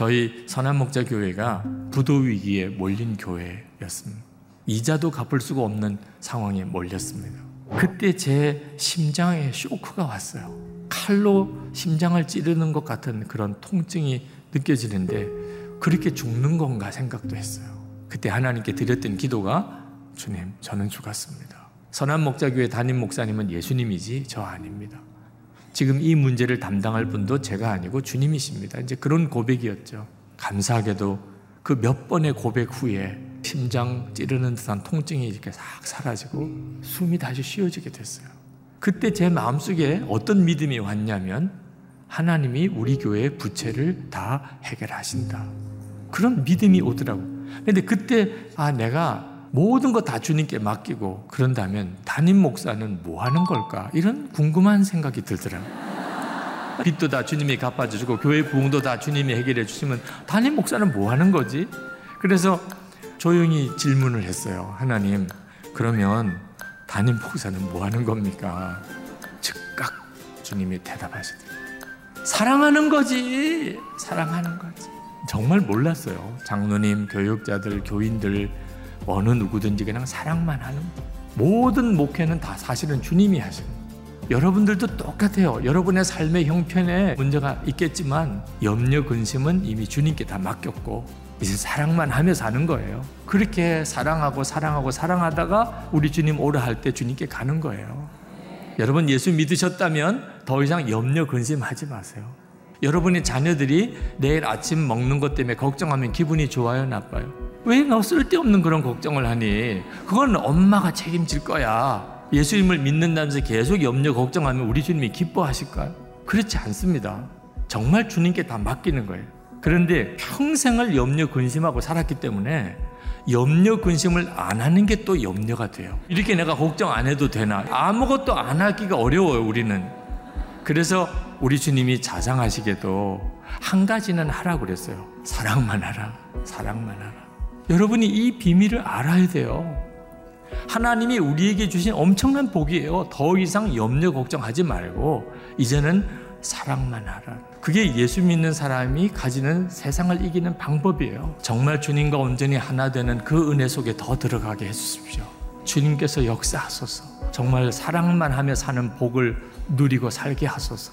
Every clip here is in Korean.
저희 선한목자 교회가 부도 위기에 몰린 교회였습니다. 이자도 갚을 수가 없는 상황에 몰렸습니다. 그때 제 심장에 쇼크가 왔어요. 칼로 심장을 찌르는 것 같은 그런 통증이 느껴지는데 그렇게 죽는 건가 생각도 했어요. 그때 하나님께 드렸던 기도가 주님, 저는 죽었습니다. 선한 목자교회 담임 목사님은 예수님이지 저 아닙니다. 지금 이 문제를 담당할 분도 제가 아니고 주님이십니다. 이제 그런 고백이었죠. 감사하게도 그 몇 번의 고백 후에 심장 찌르는 듯한 통증이 이렇게 싹 사라지고 숨이 다시 쉬어지게 됐어요. 그때 제 마음속에 어떤 믿음이 왔냐면 하나님이 우리 교회의 부채를 다 해결하신다. 그런 믿음이 오더라고. 근데 그때 아 내가 모든 거다 주님께 맡기고 그런다면 담임 목사는 뭐 하는 걸까? 이런 궁금한 생각이 들더라고. 빚도 다 주님이 갚아주시고 교회 부흥도 다 주님이 해결해 주시면 담임 목사는 뭐 하는 거지? 그래서 조용히 질문을 했어요. 하나님, 그러면 담임 목사는 뭐 하는 겁니까? 즉각 주님이 대답하시더라고요. 사랑하는 거지. 사랑하는 거지. 정말 몰랐어요. 장로님, 교육자들, 교인들, 어느 누구든지 그냥 사랑만 하는 거. 모든 목회는 다 사실은 주님이 하시는 거. 여러분들도 똑같아요. 여러분의 삶의 형편에 문제가 있겠지만 염려 근심은 이미 주님께 다 맡겼고 이제 사랑만 하며 사는 거예요. 그렇게 사랑하고 사랑하고 사랑하다가 우리 주님 오라 할 때 주님께 가는 거예요. 여러분 예수 믿으셨다면 더 이상 염려 근심하지 마세요. 여러분의 자녀들이 내일 아침 먹는 것 때문에 걱정하면 기분이 좋아요, 나빠요? 왜 너 쓸데없는 그런 걱정을 하니? 그건 엄마가 책임질 거야. 예수님을 믿는다면서 계속 염려 걱정하면 우리 주님이 기뻐하실까요? 그렇지 않습니다. 정말 주님께 다 맡기는 거예요. 그런데 평생을 염려 근심하고 살았기 때문에 염려 근심을 안 하는 게 또 염려가 돼요. 이렇게 내가 걱정 안 해도 되나? 아무것도 안 하기가 어려워요, 우리는. 그래서 우리 주님이 자상하시게도 한 가지는 하라고 그랬어요. 사랑만 하라. 사랑만 하라. 여러분이 이 비밀을 알아야 돼요. 하나님이 우리에게 주신 엄청난 복이에요. 더 이상 염려 걱정하지 말고 이제는 사랑만 하라. 그게 예수 믿는 사람이 가지는 세상을 이기는 방법이에요. 정말 주님과 온전히 하나 되는 그 은혜 속에 더 들어가게 해주십시오. 주님께서 역사하소서. 정말 사랑만 하며 사는 복을 누리고 살게 하소서.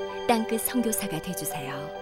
땅끝 성교사가 되주세요